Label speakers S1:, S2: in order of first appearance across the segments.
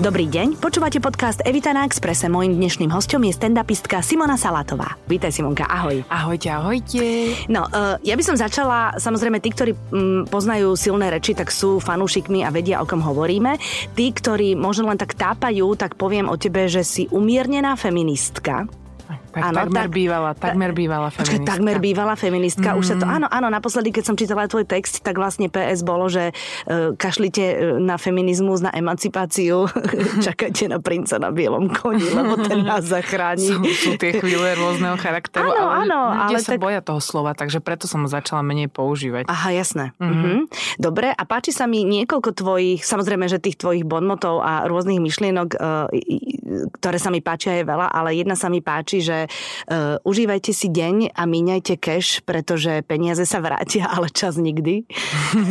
S1: Dobrý deň, počúvate podcast Evita na Exprese. Mojím dnešným hostom je stand-upistka Simona Salatová. Vítaj Simonka, ahoj.
S2: Ahojte, ahojte.
S1: No, uh, ja by som začala, samozrejme tí, ktorí um, poznajú silné reči, tak sú fanúšikmi a vedia, o kom hovoríme. Tí, ktorí možno len tak tápajú, tak poviem o tebe, že si umiernená feministka.
S2: Tak áno, takmer tak, bývala, takmer bývala feministka.
S1: Počkej, takmer bývala feministka. Mm. Už sa to, áno, áno, naposledy, keď som čítala tvoj text, tak vlastne PS bolo, že uh, kašlite e, na feminizmus, na emancipáciu, čakajte na princa na bielom koni, lebo ten nás zachráni.
S2: sú, sú tie chvíle rôzneho charakteru,
S1: áno,
S2: ale
S1: áno,
S2: ľudia
S1: ale
S2: sa tak... boja toho slova, takže preto som ho začala menej používať.
S1: Aha, jasné. Mm-hmm. Mm-hmm. Dobre, a páči sa mi niekoľko tvojich, samozrejme, že tých tvojich bonmotov a rôznych myšlienok, uh, ktoré sa mi páčia je veľa, ale jedna sa mi páči, že uh, užívajte si deň a míňajte cash, pretože peniaze sa vrátia, ale čas nikdy.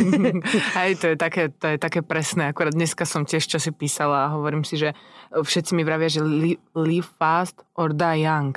S2: Hej, to je také, to je také presné. Akorát dneska som tiež časy písala a hovorím si, že všetci mi vravia, že live fast or die young.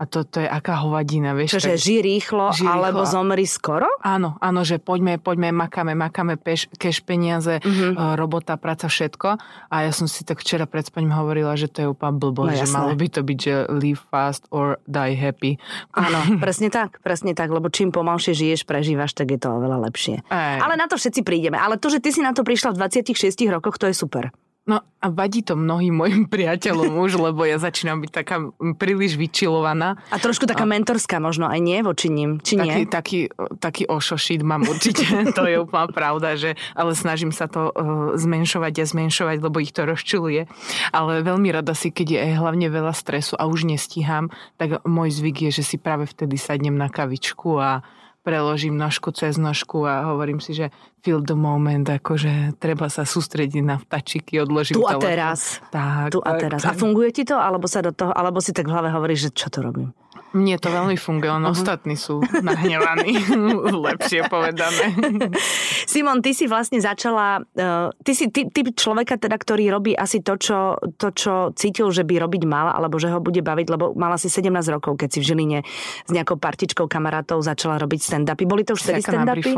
S2: A to, to je aká hovadina, vieš.
S1: Čože ži rýchlo, ži alebo rýchlo. zomri skoro?
S2: Áno, áno, že poďme, poďme, makáme, makáme peš, cash peniaze, uh-huh. robota, práca, všetko. A ja som si tak včera pred spaním hovorila, že to je úplne blbo, no, že jasné. malo by to byť, že live fast or die happy.
S1: Áno, presne tak, presne tak, lebo čím pomalšie žiješ, prežívaš, tak je to oveľa lepšie. Ej. Ale na to všetci prídeme. Ale to, že ty si na to prišla v 26 rokoch, to je super.
S2: No a vadí to mnohým mojim priateľom už, lebo ja začínam byť taká príliš vyčilovaná.
S1: A trošku taká a... mentorská možno aj nie voči ním, či
S2: taký,
S1: nie?
S2: Taký, taký ošošit mám určite, to je úplná pravda, že, ale snažím sa to uh, zmenšovať a zmenšovať, lebo ich to rozčuluje. Ale veľmi rada si, keď je hlavne veľa stresu a už nestíham, tak môj zvyk je, že si práve vtedy sadnem na kavičku a preložím nožku cez nožku a hovorím si, že feel the moment, akože treba sa sústrediť na vtačiky, odložím
S1: Tu a teraz.
S2: Tak,
S1: tu a teraz. Tak. A funguje ti to, alebo sa do toho, alebo si tak v hlave hovoríš, že čo to robím?
S2: Mne to veľmi funguje, len uh-huh. ostatní sú nahnevaní, lepšie povedané.
S1: Simon, ty si vlastne začala, uh, ty si typ, typ človeka teda, ktorý robí asi to čo, to, čo cítil, že by robiť mal, alebo že ho bude baviť, lebo mala si 17 rokov, keď si v Žiline s nejakou partičkou kamarátov začala robiť stand-upy. Boli to už vtedy stand-upy?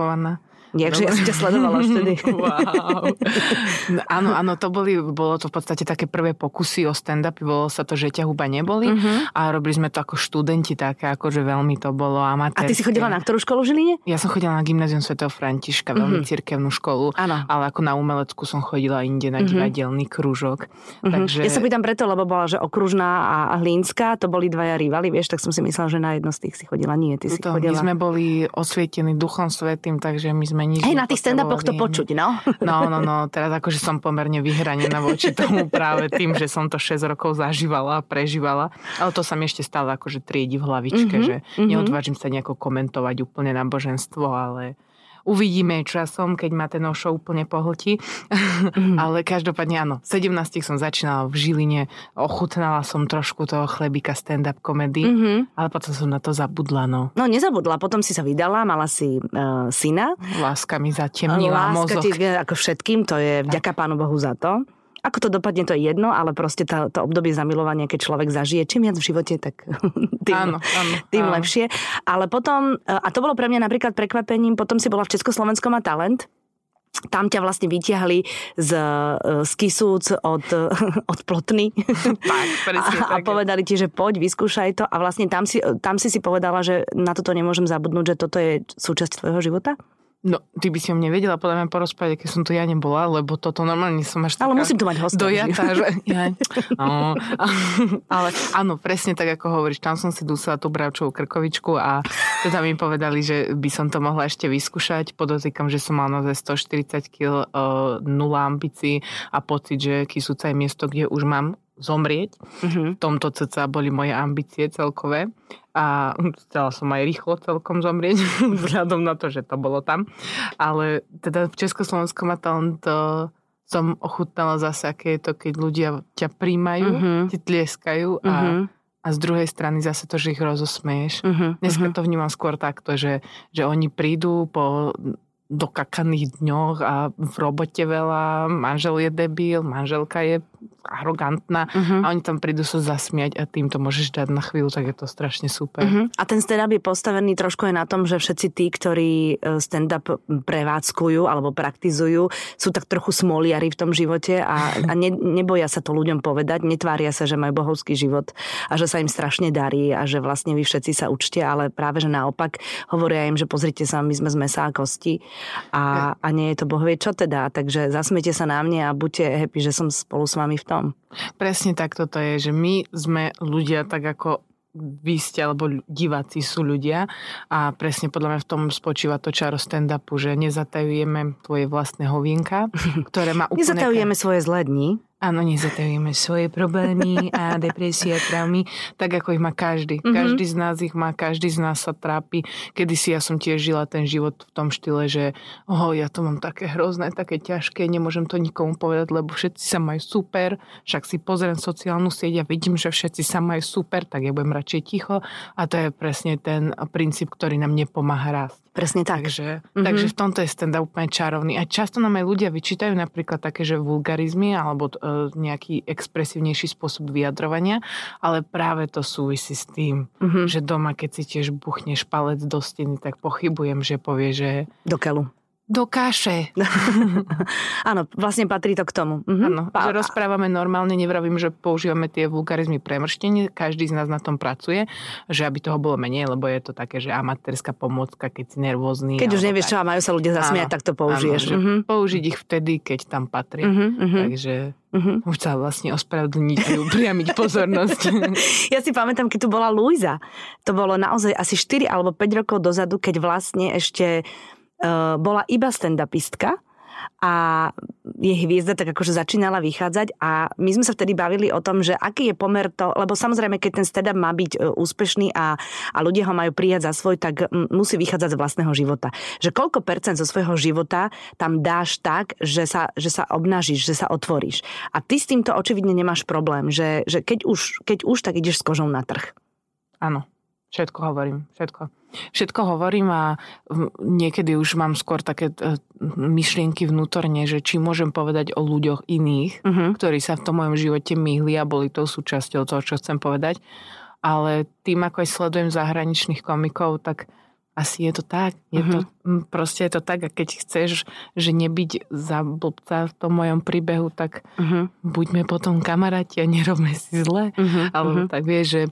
S1: Nie, že ja som ťa sledovala vtedy.
S2: Wow. No, áno, áno, to boli, bolo to v podstate také prvé pokusy o stand-up, bolo sa to, že ťa huba neboli uh-huh. a robili sme to ako študenti také, akože veľmi to bolo amatérske.
S1: A ty si chodila na ktorú školu v Žiline?
S2: Ja som chodila na gymnázium Sv. Františka, veľmi uh-huh. cirkevnú školu, ano. ale ako na umeleckú som chodila inde na uh-huh. divadelný krúžok.
S1: Uh-huh. Takže... Ja sa pýtam preto, lebo bola, že okružná a hlínska, to boli dvaja rivali, vieš, tak som si myslela, že na jedno z tých si chodila. Nie, ty si to, chodila.
S2: My sme boli osvietení duchom svetým, takže my sme sme nič
S1: Hej, na tých stand-upoch to počuť, no.
S2: No, no, no, teraz akože som pomerne vyhranená voči tomu práve tým, že som to 6 rokov zažívala a prežívala. Ale to sa mi ešte stále akože triedi v hlavičke, mm-hmm, že mm-hmm. neodvážim sa nejako komentovať úplne náboženstvo, ale Uvidíme časom, keď ma ten show úplne pohltí. Mm. Ale každopádne áno, 17 som začínala v Žiline, ochutnala som trošku toho chlebíka stand-up komedy, mm-hmm. ale potom som na to zabudla. No,
S1: no nezabudla, potom si sa vydala, mala si uh, syna.
S2: Láska mi zatemnila
S1: Láska mozog. Ti, ako všetkým, to je vďaka Pánu Bohu za to. Ako to dopadne, to je jedno, ale proste tá, to obdobie zamilovania, keď človek zažije čím viac v živote, tak tým, áno, áno, tým áno. lepšie. Ale potom, a to bolo pre mňa napríklad prekvapením, potom si bola v Československom a talent, tam ťa vlastne vyťahli z, z Kisúc od, od plotny
S2: tak,
S1: a, a povedali ti, že poď, vyskúšaj to a vlastne tam si, tam si si povedala, že na toto nemôžem zabudnúť, že toto je súčasť tvojho života?
S2: No, ty by si o mne vedela podľa mňa porozprávať, keď som tu ja nebola, lebo toto normálne som až
S1: Ale musím tu mať hosta.
S2: Dojatá, že... Ja, no, ale áno, presne tak, ako hovoríš, tam som si dusila tú bravčovú krkovičku a teda mi povedali, že by som to mohla ešte vyskúšať. Podotýkam, že som mala naozaj 140 kg, nula ambícií a pocit, že Kisúca je miesto, kde už mám zomrieť. Mm-hmm. V tomto cca boli moje ambície celkové a chcela som aj rýchlo celkom zomrieť, vzhľadom na to, že to bolo tam. Ale teda v Československom a to som ochutnala zase, aké je to, keď ľudia ťa príjmajú, uh-huh. ti tlieskajú a, uh-huh. a z druhej strany zase to, že ich rozosmieš. Uh-huh. Dneska uh-huh. to vnímam skôr takto, že, že oni prídu po dokakaných dňoch a v robote veľa, manžel je debil, manželka je arogantná uh-huh. a oni tam prídu sa zasmiať a tým to môžeš dať na chvíľu, tak je to strašne super.
S1: Uh-huh. A ten stand-up je postavený trošku aj na tom, že všetci tí, ktorí e, stand-up prevádzkujú alebo praktizujú, sú tak trochu smoliari v tom živote a, a ne, neboja sa to ľuďom povedať, netvária sa, že majú bohovský život a že sa im strašne darí a že vlastne vy všetci sa učte, ale práve, že naopak hovoria im, že pozrite sa, my sme z mesa a kosti a, a nie je to bohovie čo teda. Takže zasmiete sa na mne a buďte happy, že som spolu s vami v tom.
S2: Presne tak toto je, že my sme ľudia tak ako vy ste, alebo diváci sú ľudia a presne podľa mňa v tom spočíva to čaro stand-upu, že nezatajujeme tvoje vlastné hovienka, ktoré má
S1: úplne... Nezatajujeme svoje zlé dni.
S2: Áno, nezatajujeme svoje problémy a depresie a traumy, tak ako ich má každý. Mm-hmm. Každý z nás ich má, každý z nás sa trápi. Kedy si ja som tiež žila ten život v tom štýle, že oh, ja to mám také hrozné, také ťažké, nemôžem to nikomu povedať, lebo všetci sa majú super, však si pozriem sociálnu sieť a vidím, že všetci sa majú super, tak ja budem radšej ticho a to je presne ten princíp, ktorý nám nepomáha rásť.
S1: Presne tak.
S2: Takže, mm-hmm. takže v tomto je stand-up úplne čarovný. A často nám aj ľudia vyčítajú napríklad také, že vulgarizmy alebo uh, nejaký expresívnejší spôsob vyjadrovania, ale práve to súvisí s tým, mm-hmm. že doma, keď si tiež buchneš palec do steny, tak pochybujem, že povie, že...
S1: Do keľu.
S2: Do kaše.
S1: Áno, vlastne patrí to k tomu.
S2: Mhm. Áno, že rozprávame normálne, nevravím, že používame tie vulgarizmy premrštenie, každý z nás na tom pracuje, že aby toho bolo menej, lebo je to také, že amatérska pomôcka, keď si nervózny.
S1: Keď už nevieš, tak. čo a majú sa ľudia zasmiať, áno, tak to použiješ.
S2: Áno, uh-huh. Použiť ich vtedy, keď tam patrí. Uh-huh, uh-huh. Takže Uh-huh. Už sa vlastne ospravedlniť a upriamiť pozornosť.
S1: ja si pamätám, keď tu bola Luisa. To bolo naozaj asi 4 alebo 5 rokov dozadu, keď vlastne ešte bola iba stand-upistka a jej hviezda tak akože začínala vychádzať a my sme sa vtedy bavili o tom, že aký je pomer to, lebo samozrejme, keď ten stand-up má byť e, úspešný a, a ľudia ho majú prijať za svoj, tak musí vychádzať z vlastného života. Že koľko percent zo svojho života tam dáš tak, že sa, že sa obnažíš, že sa otvoríš. A ty s týmto očividne nemáš problém, že, že keď, už, keď už, tak ideš s kožou na trh.
S2: Áno, všetko hovorím, všetko. Všetko hovorím a niekedy už mám skôr také e, myšlienky vnútorne, že či môžem povedať o ľuďoch iných, uh-huh. ktorí sa v tom mojom živote myhli a boli tou súčasťou toho, čo chcem povedať. Ale tým, ako aj sledujem zahraničných komikov, tak asi je to tak. Je uh-huh. to, proste je to tak a keď chceš, že nebyť za blbca v tom mojom príbehu, tak uh-huh. buďme potom kamaráti a nerobme si zle. Uh-huh. Alebo uh-huh. tak vieš, že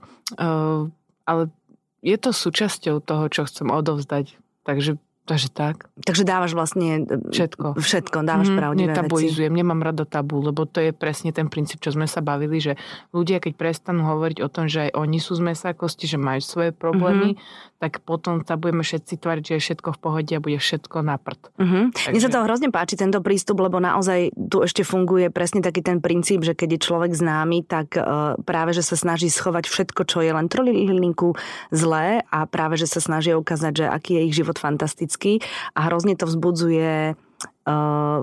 S2: uh, ale je to súčasťou toho, čo chcem odovzdať. Takže Takže tak.
S1: Takže dávaš vlastne e,
S2: všetko.
S1: Všetko, dávaš mm, pravdivé
S2: netabuizujem, veci. nemám rado tabu, lebo to je presne ten princíp, čo sme sa bavili, že ľudia, keď prestanú hovoriť o tom, že aj oni sú z mesa kosti, že majú svoje problémy, mm-hmm. tak potom sa budeme všetci tvariť, že je všetko v pohode a bude všetko na prd.
S1: Mm-hmm. Takže... Mne sa to hrozne páči, tento prístup, lebo naozaj tu ešte funguje presne taký ten princíp, že keď je človek známy, tak uh, práve, že sa snaží schovať všetko, čo je len trolilinku zlé a práve, že sa snaží ukázať, že aký je ich život fantastický lásky a hrozne to vzbudzuje uh,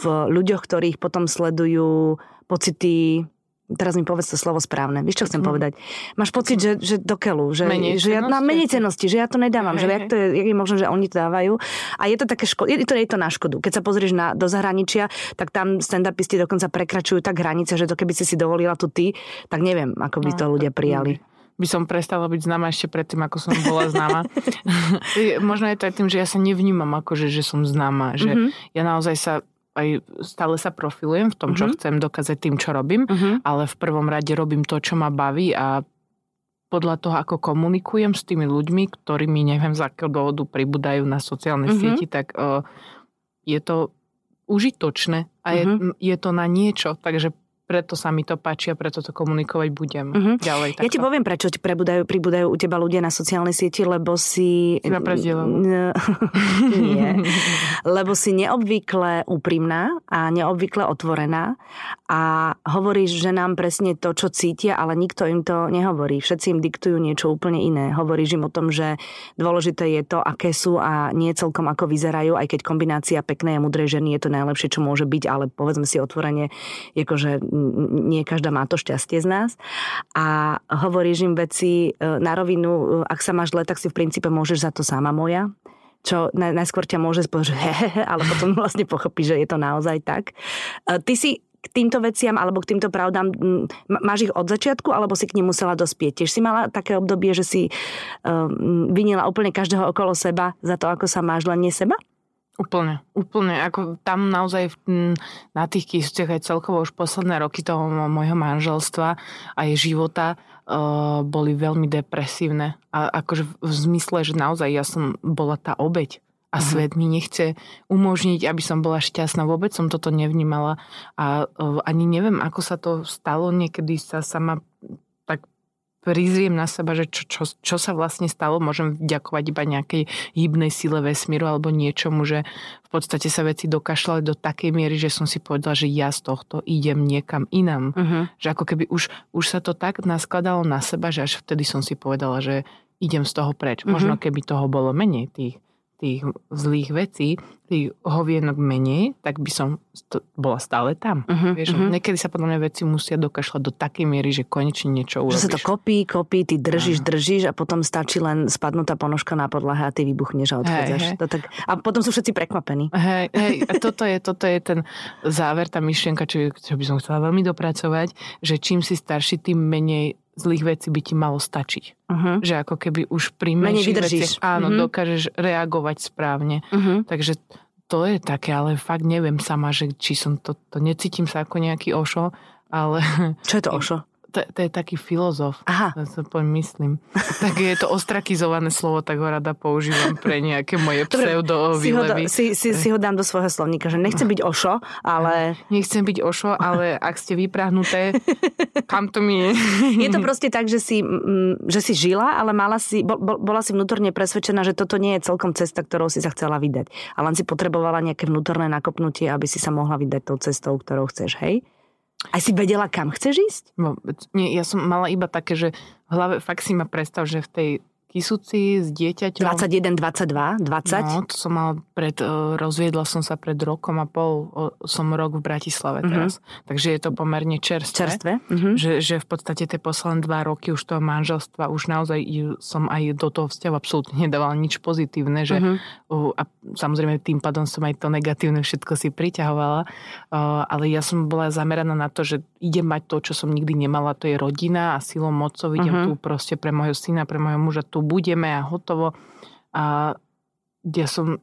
S1: v ľuďoch, ktorých potom sledujú pocity teraz mi povedz to slovo správne. Vieš, čo chcem mm. povedať? Máš pocit, že, že do keľu, že, menej že ja, na menej cenosti, že ja to nedávam, hey, že jak, to je, jak je možno, že oni to dávajú. A je to také ško- je to, je to na škodu. Keď sa pozrieš na, do zahraničia, tak tam stand-upisti dokonca prekračujú tak hranice, že to keby si si dovolila tu ty, tak neviem, ako by to no, ľudia prijali
S2: by som prestala byť známa ešte predtým, ako som bola známa. Možno je to aj tým, že ja sa nevnímam ako, že, že som známa. Že mm-hmm. ja naozaj sa aj stále sa profilujem v tom, čo mm-hmm. chcem dokázať tým, čo robím, mm-hmm. ale v prvom rade robím to, čo ma baví a podľa toho, ako komunikujem s tými ľuďmi, ktorí mi neviem z akého dôvodu pribúdajú na sociálnej mm-hmm. sieti, tak uh, je to užitočné a je, mm-hmm. je to na niečo. Takže preto sa mi to páči a preto to komunikovať budem uh-huh. ďalej.
S1: Takto. Ja ti poviem, prečo ti prebúdajú, pribúdajú u teba ľudia na sociálnej sieti, lebo si...
S2: Si
S1: Nie. lebo si neobvykle úprimná a neobvykle otvorená a hovoríš, že nám presne to, čo cítia, ale nikto im to nehovorí. Všetci im diktujú niečo úplne iné. Hovoríš im o tom, že dôležité je to, aké sú a nie celkom ako vyzerajú, aj keď kombinácia peknej a mudrej ženy je to najlepšie, čo môže byť, ale povedzme si otvorene, akože nie každá má to šťastie z nás. A hovoríš im veci e, na rovinu, e, ak sa máš zle, tak si v princípe môžeš za to sama moja čo najskôr ťa môže spovedať, že hehehe, ale potom vlastne pochopí, že je to naozaj tak. E, ty si k týmto veciam alebo k týmto pravdám, máš ich od začiatku alebo si k nim musela dospieť? Tiež si mala také obdobie, že si um, vinila úplne každého okolo seba za to, ako sa máš, len nie seba?
S2: Úplne, úplne. Ako tam naozaj na tých kýstiach aj celkovo už posledné roky toho môjho manželstva a jej života uh, boli veľmi depresívne. A akože v zmysle, že naozaj ja som bola tá obeď a uh-huh. svet mi nechce umožniť, aby som bola šťastná. Vôbec som toto nevnímala a uh, ani neviem, ako sa to stalo. Niekedy sa sama prizriem na seba, že čo, čo, čo sa vlastne stalo. Môžem ďakovať iba nejakej hybnej sile vesmíru alebo niečomu, že v podstate sa veci dokašľali do takej miery, že som si povedala, že ja z tohto idem niekam inam. Uh-huh. Že ako keby už, už sa to tak naskladalo na seba, že až vtedy som si povedala, že idem z toho preč. Uh-huh. Možno keby toho bolo menej tých tých zlých vecí, tých hovienok menej, tak by som st- bola stále tam. Uh-huh, Vieš, uh-huh. Niekedy sa podľa mňa veci musia dokašľať do takej miery, že konečne niečo urobíš.
S1: Že sa to kopí, kopí, ty držíš, uh-huh. držíš a potom stačí len spadnutá ponožka na podlahe a ty vybuchneš a odchádzaš. Hey, hey. To tak, a potom sú všetci prekvapení.
S2: Hej, hej, a toto je, toto je ten záver, tá myšlienka, čo, čo by som chcela veľmi dopracovať, že čím si starší, tým menej zlých vecí by ti malo stačiť. Uh-huh. Že ako keby už pri menších veciach áno, uh-huh. dokážeš reagovať správne. Uh-huh. Takže to je také, ale fakt neviem sama, že či som to, to necítim sa ako nejaký ošo, ale...
S1: Čo je to ošo?
S2: To, to je taký filozof. Aha. To sa myslím. Tak je to ostrakizované slovo, tak ho rada používam pre nejaké moje pseudo
S1: si ho, do, si, si, si ho dám do svojho slovníka, že nechcem byť ošo, ale...
S2: Nechcem byť ošo, ale ak ste vyprahnuté, kam to mi je?
S1: Je to proste tak, že si, že si žila, ale mala si, bol, bola si vnútorne presvedčená, že toto nie je celkom cesta, ktorou si sa chcela vydať. A len si potrebovala nejaké vnútorné nakopnutie, aby si sa mohla vydať tou cestou, ktorou chceš, hej? A si vedela, kam chceš ísť?
S2: No, nie, ja som mala iba také, že v hlave fakt si ma predstav, že v tej Kisuci s dieťaťom.
S1: 21, 22, 20?
S2: No, to som mal pred, e, rozviedla som sa pred rokom a pol, som rok v Bratislave uh-huh. teraz. Takže je to pomerne čerstvé.
S1: Čerstvé?
S2: Uh-huh. Že, že v podstate tie posledné dva roky už toho manželstva, už naozaj som aj do toho vzťahu absolútne nedávala nič pozitívne, že uh-huh. a samozrejme tým pádom som aj to negatívne všetko si priťahovala, ale ja som bola zameraná na to, že idem mať to, čo som nikdy nemala, to je rodina a silou mocov idem uh-huh. tu proste pre môjho syna, pre môjho muža tu budeme a hotovo. A ja som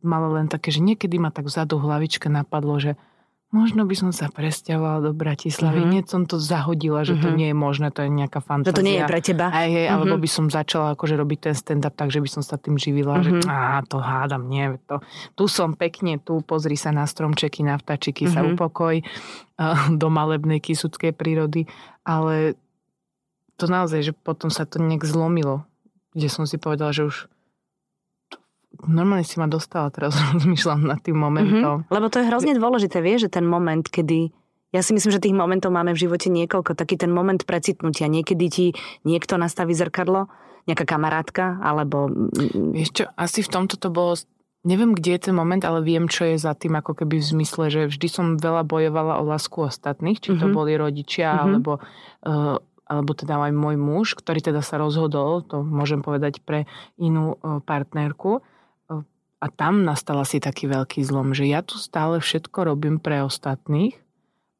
S2: mala len také, že niekedy ma tak vzadu hlavička napadlo, že možno by som sa presťahovala do Bratislavy. Mm-hmm. Nie som to zahodila, že mm-hmm. to mhm. nie je možné, to je nejaká fantázia.
S1: Že to nie je pre teba.
S2: Aj, hej, mm-hmm. alebo by som začala akože robiť ten stand-up tak, že by som sa tým živila. Mm-hmm. Že á, to hádam, nie. To, tu som pekne, tu pozri sa na stromčeky, na vtačiky, mm-hmm. sa mhm. upokoj do malebnej kysudskej prírody. Ale to naozaj, že potom sa to nejak zlomilo kde som si povedala, že už normálne si ma dostala, teraz rozmýšľam nad tým momentom.
S1: Mm-hmm. Lebo to je hrozne dôležité, vieš, že ten moment, kedy ja si myslím, že tých momentov máme v živote niekoľko. Taký ten moment precitnutia. Niekedy ti niekto nastaví zrkadlo, nejaká kamarátka, alebo...
S2: Vieš čo, asi v tomto to bolo... Neviem, kde je ten moment, ale viem, čo je za tým, ako keby v zmysle, že vždy som veľa bojovala o lásku ostatných, či to mm-hmm. boli rodičia, mm-hmm. alebo uh, alebo teda aj môj muž, ktorý teda sa rozhodol, to môžem povedať pre inú e, partnerku. E, a tam nastal asi taký veľký zlom, že ja tu stále všetko robím pre ostatných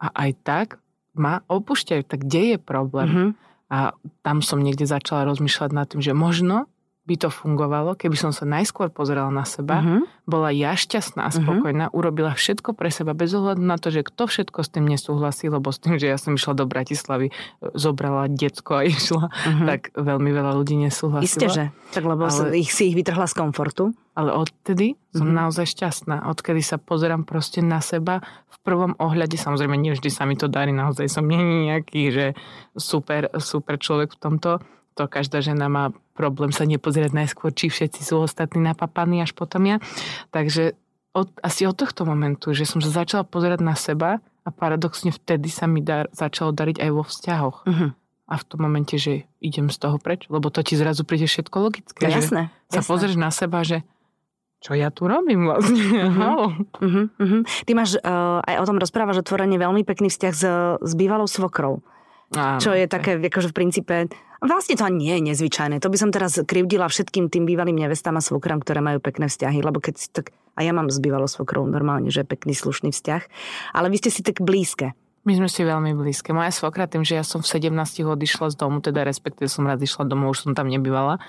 S2: a aj tak ma opúšťajú. Tak kde je problém? Mm-hmm. A tam som niekde začala rozmýšľať nad tým, že možno by to fungovalo, keby som sa najskôr pozerala na seba, uh-huh. bola ja šťastná a mhm. spokojná, uh-huh. urobila všetko pre seba bez ohľadu na to, že kto všetko s tým nesúhlasí, lebo s tým, že ja som išla do Bratislavy, zobrala decko a išla, uh-huh. tak veľmi veľa ľudí nesúhlasilo.
S1: Isté, že. Tak lebo ale, ich si ich vytrhla z komfortu.
S2: Ale odtedy som uh-huh. naozaj šťastná. Odkedy sa pozerám proste na seba v prvom ohľade, samozrejme nie vždy sa mi to darí, naozaj som nie nejaký, že super, super človek v tomto, to každá žena má problém sa nepozerať najskôr, či všetci sú ostatní napapaní až potom ja. Takže od, asi od tohto momentu, že som sa začala pozerať na seba a paradoxne vtedy sa mi dar, začalo dariť aj vo vzťahoch. Uh-huh. A v tom momente, že idem z toho preč, lebo to ti zrazu príde všetko logické.
S1: Jasné,
S2: že jasné. sa pozrieš na seba, že čo ja tu robím vlastne. Uh-huh.
S1: Uh-huh. Uh-huh. Ty máš, uh, aj o tom rozprávaš otvorene veľmi pekný vzťah s, s bývalou svokrou. Áno, čo je také, akože v princípe, vlastne to ani nie je nezvyčajné. To by som teraz krivdila všetkým tým bývalým nevestám a svokram, ktoré majú pekné vzťahy, lebo keď si tak, a ja mám s bývalou svokrou normálne, že je pekný slušný vzťah, ale vy ste si tak blízke.
S2: My sme si veľmi blízke. Moja svokra tým, že ja som v 17 odišla z domu, teda respektíve som raz išla domov, už som tam nebývala.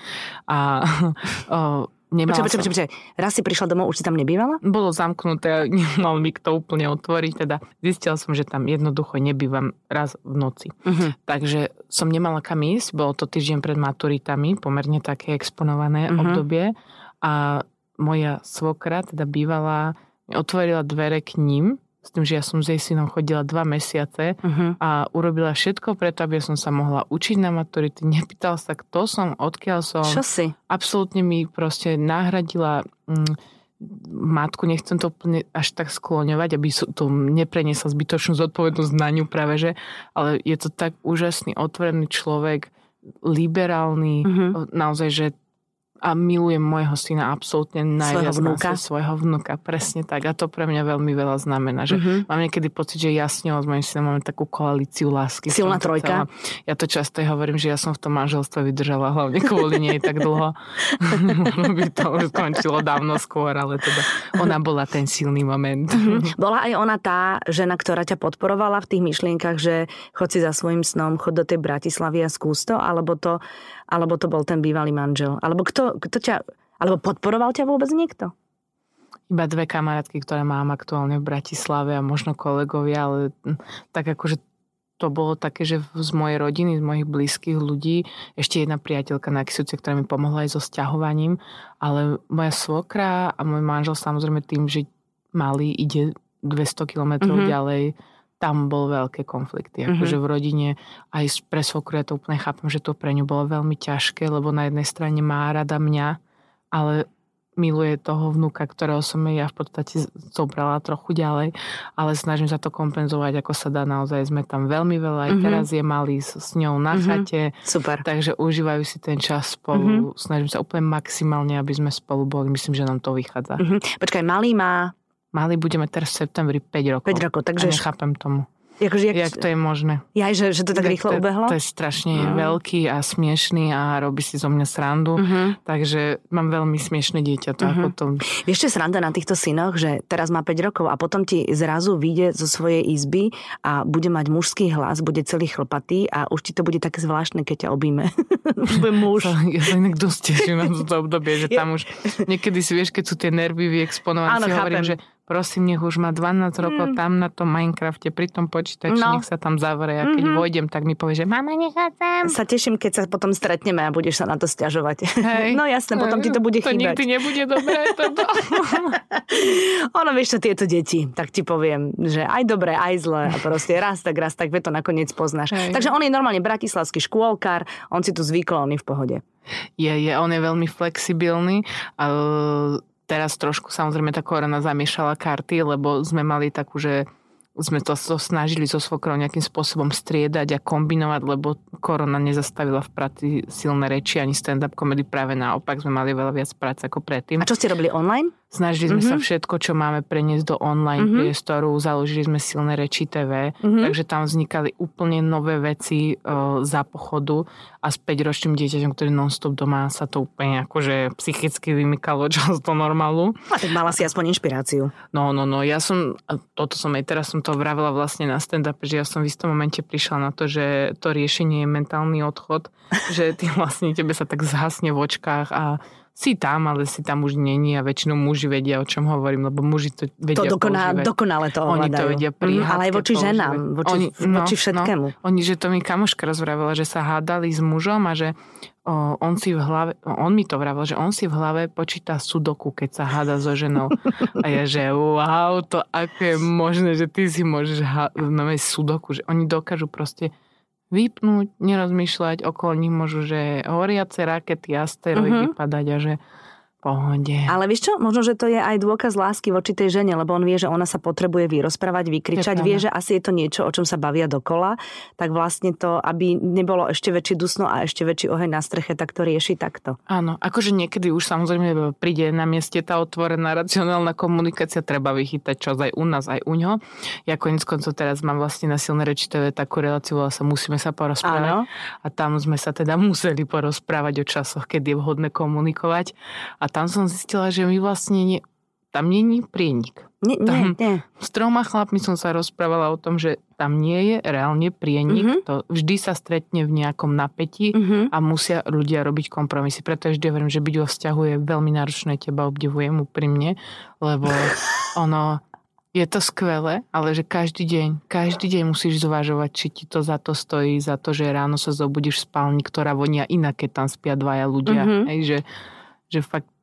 S2: A
S1: o, Nemala počkaj, počkaj, počkaj. Raz si prišla domov, už si tam nebývala?
S2: Bolo zamknuté nemal mi kto úplne otvoriť. Teda zistila som, že tam jednoducho nebývam raz v noci. Uh-huh. Takže som nemala kam ísť. Bolo to týždeň pred maturitami, pomerne také exponované uh-huh. obdobie. A moja svokra, teda bývala, otvorila dvere k ním s tým, že ja som s jej synom chodila dva mesiace uh-huh. a urobila všetko preto, aby som sa mohla učiť na maturity. Nepýtal sa, kto som, odkiaľ som.
S1: Čo si?
S2: Absolútne mi proste nahradila mm, matku, nechcem to úplne až tak skloňovať, aby to nepreniesla zbytočnú zodpovednosť na ňu práve, že, ale je to tak úžasný, otvorený človek, liberálny, uh-huh. naozaj, že a milujem môjho syna absolútne najviac. Svojho vnúka? Svojho vnúka, presne tak. A to pre mňa veľmi veľa znamená. Že uh-huh. mám niekedy pocit, že jasne s mojim synom máme takú koalíciu lásky.
S1: Silná trojka.
S2: Ja to často hovorím, že ja som v tom manželstve vydržala hlavne kvôli nej tak dlho. by to už skončilo dávno skôr, ale teda ona bola ten silný moment. Uh-huh.
S1: Bola aj ona tá žena, ktorá ťa podporovala v tých myšlienkach, že chod si za svojim snom, chod do tej Bratislavy a skús to, alebo to, alebo to bol ten bývalý manžel? Alebo kto, kto ťa, alebo podporoval ťa vôbec niekto?
S2: Iba dve kamarátky, ktoré mám aktuálne v Bratislave a možno kolegovia, ale tak akože to bolo také, že z mojej rodiny, z mojich blízkych ľudí, ešte jedna priateľka na Kisúce, ktorá mi pomohla aj so sťahovaním, ale moja svokra a môj manžel samozrejme tým, že mali ide 200 kilometrov mm-hmm. ďalej, tam bol veľké konflikty. Mm-hmm. Akože v rodine aj pre svokru ja to úplne chápem, že to pre ňu bolo veľmi ťažké, lebo na jednej strane má rada mňa, ale miluje toho vnúka, ktorého som ja v podstate zobrala trochu ďalej, ale snažím sa to kompenzovať, ako sa dá naozaj. Sme tam veľmi veľa, aj mm-hmm. teraz je malý s, s ňou na mm-hmm. chate.
S1: Super.
S2: Takže užívajú si ten čas spolu. Mm-hmm. Snažím sa úplne maximálne, aby sme spolu boli. Myslím, že nám to vychádza.
S1: Mm-hmm. Počkaj, malý má
S2: Mali budeme teraz v septembri 5 rokov.
S1: 5 rokov, takže...
S2: A nechápem tomu.
S1: Akože,
S2: jak, jak to je možné?
S1: Ja, že, že to tak rýchlo
S2: to,
S1: ubehlo?
S2: To je strašne mm. veľký a smiešný a robí si zo mňa srandu. Mm-hmm. Takže mám veľmi smiešné dieťa. To mm-hmm. ako to...
S1: Vieš, čo sranda na týchto synoch, že teraz má 5 rokov a potom ti zrazu vyjde zo svojej izby a bude mať mužský hlas, bude celý chlpatý a už ti to bude také zvláštne, keď ťa objíme. bude muž.
S2: ja sa inak dosť teším na toto obdobie, že tam už niekedy si vieš, keď sú tie nervy vyexponované, si hovorím, že prosím, nech už má 12 rokov mm. tam na tom Minecrafte, pri tom počítači, no. nech sa tam zavrie. A keď mm-hmm. vojdem, tak mi povie, že mama, nechádzam.
S1: Sa teším, keď sa potom stretneme a budeš sa na to stiažovať. Hej. No jasne, potom ti to bude
S2: to
S1: chýbať.
S2: To nikdy nebude dobré. Toto.
S1: ono, vieš čo, tieto deti, tak ti poviem, že aj dobré, aj zlé. A proste raz tak, raz tak, vie to nakoniec poznáš. Hej. Takže on je normálne bratislavský škôlkar, on si tu zvykol, on je v pohode.
S2: Je, je, on je veľmi flexibilný. Uh, teraz trošku samozrejme tá korona zamiešala karty, lebo sme mali takú, že sme to, to snažili so svokrou nejakým spôsobom striedať a kombinovať, lebo korona nezastavila v práci silné reči ani stand-up komedy, práve naopak sme mali veľa viac práce ako predtým.
S1: A čo ste robili online?
S2: Snažili sme mm-hmm. sa všetko, čo máme, preniesť do online mm-hmm. priestoru. Založili sme silné reči TV, mm-hmm. takže tam vznikali úplne nové veci uh, za pochodu a s 5-ročným dieťaťom, ktorý non-stop doma sa to úplne akože psychicky vymykalo čas do normálu.
S1: A tak mala si aspoň inšpiráciu.
S2: No, no, no. Ja som, toto som aj teraz som to vravila vlastne na stand-up, že ja som v istom momente prišla na to, že to riešenie je mentálny odchod, že ty vlastne tebe sa tak zhasne v očkách a si tam, ale si tam už není a väčšinou muži vedia, o čom hovorím, lebo muži to vedia
S1: To dokoná, dokonale to.
S2: Oni to vedia
S1: pri mm, Ale aj voči používať. ženám, voči, oni, no, voči všetkému. No,
S2: oni, že to mi kamoška rozvravila, že sa hádali s mužom a že o, on si v hlave, on mi to vravil, že on si v hlave počíta sudoku, keď sa háda so ženou. A ja, že wow, to ako je možné, že ty si môžeš hádať sudoku, že oni dokážu proste vypnúť, nerozmýšľať, okolo nich môžu, že horiace rakety, asteroidy uh-huh. padať a že pohode.
S1: Ale vieš čo, možno, že to je aj dôkaz lásky voči tej žene, lebo on vie, že ona sa potrebuje vyrozprávať, vykričať, vie, že asi je to niečo, o čom sa bavia dokola, tak vlastne to, aby nebolo ešte väčší dusno a ešte väčší oheň na streche, tak to rieši takto.
S2: Áno, akože niekedy už samozrejme príde na mieste tá otvorená racionálna komunikácia, treba vychytať čas aj u nás, aj u ňo. Ja konec koncov teraz mám vlastne na silné reči TV takú reláciu, ale sa musíme sa porozprávať. Áno. A tam sme sa teda museli porozprávať o časoch, kedy je vhodné komunikovať. A tam som zistila, že my vlastne nie, tam není prienik.
S1: Nie, nie, nie.
S2: S troma chlapmi som sa rozprávala o tom, že tam nie je reálne prienik. Mm-hmm. To vždy sa stretne v nejakom napätí mm-hmm. a musia ľudia robiť kompromisy. Preto vždy hovorím, že byť vo vzťahu je veľmi náročné. Teba obdivujem úprimne, lebo ono je to skvelé, ale že každý deň, každý deň musíš zvažovať, či ti to za to stojí, za to, že ráno sa zobudíš v spálni, ktorá vonia inak, keď tam spia dvaja ľudia. Mm-hmm. Hej, že, že fakt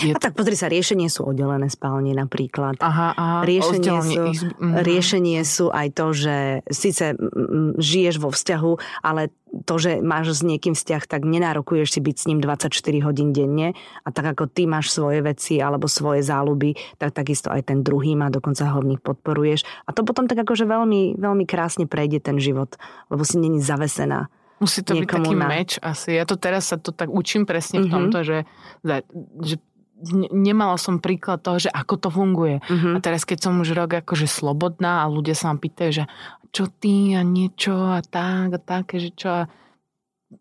S1: je... A tak pozri sa, riešenie sú oddelené spálne napríklad.
S2: Aha, aha,
S1: riešenie, sú, izb... mm-hmm. riešenie sú aj to, že síce žiješ vo vzťahu, ale to, že máš s niekým vzťah, tak nenárokuješ si byť s ním 24 hodín denne a tak ako ty máš svoje veci alebo svoje záľuby, tak takisto aj ten druhý má, dokonca ho v nich podporuješ. A to potom tak akože veľmi, veľmi krásne prejde ten život, lebo si není zavesená.
S2: Musí to byť taký na... meč asi. Ja to teraz sa to tak učím presne v mm-hmm. tomto, že, že nemala som príklad toho, že ako to funguje. Uh-huh. A teraz, keď som už rok akože slobodná a ľudia sa vám pýtajú, že čo ty a niečo a tak a také, že čo a